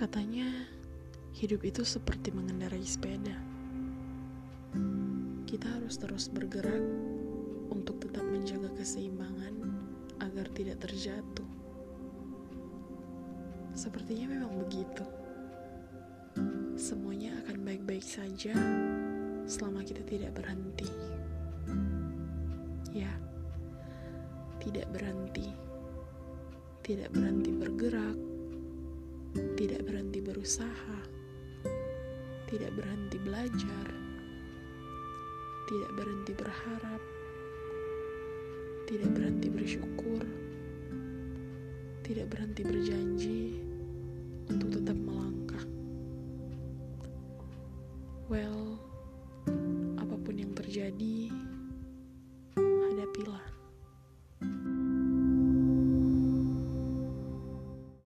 Katanya, hidup itu seperti mengendarai sepeda. Kita harus terus bergerak untuk tetap menjaga keseimbangan agar tidak terjatuh. Sepertinya memang begitu. Semuanya akan baik-baik saja selama kita tidak berhenti. Ya, tidak berhenti, tidak berhenti bergerak, berusaha, tidak berhenti belajar, tidak berhenti berharap, tidak berhenti bersyukur, tidak berhenti berjanji untuk tetap melangkah. Well, apa pun yang terjadi,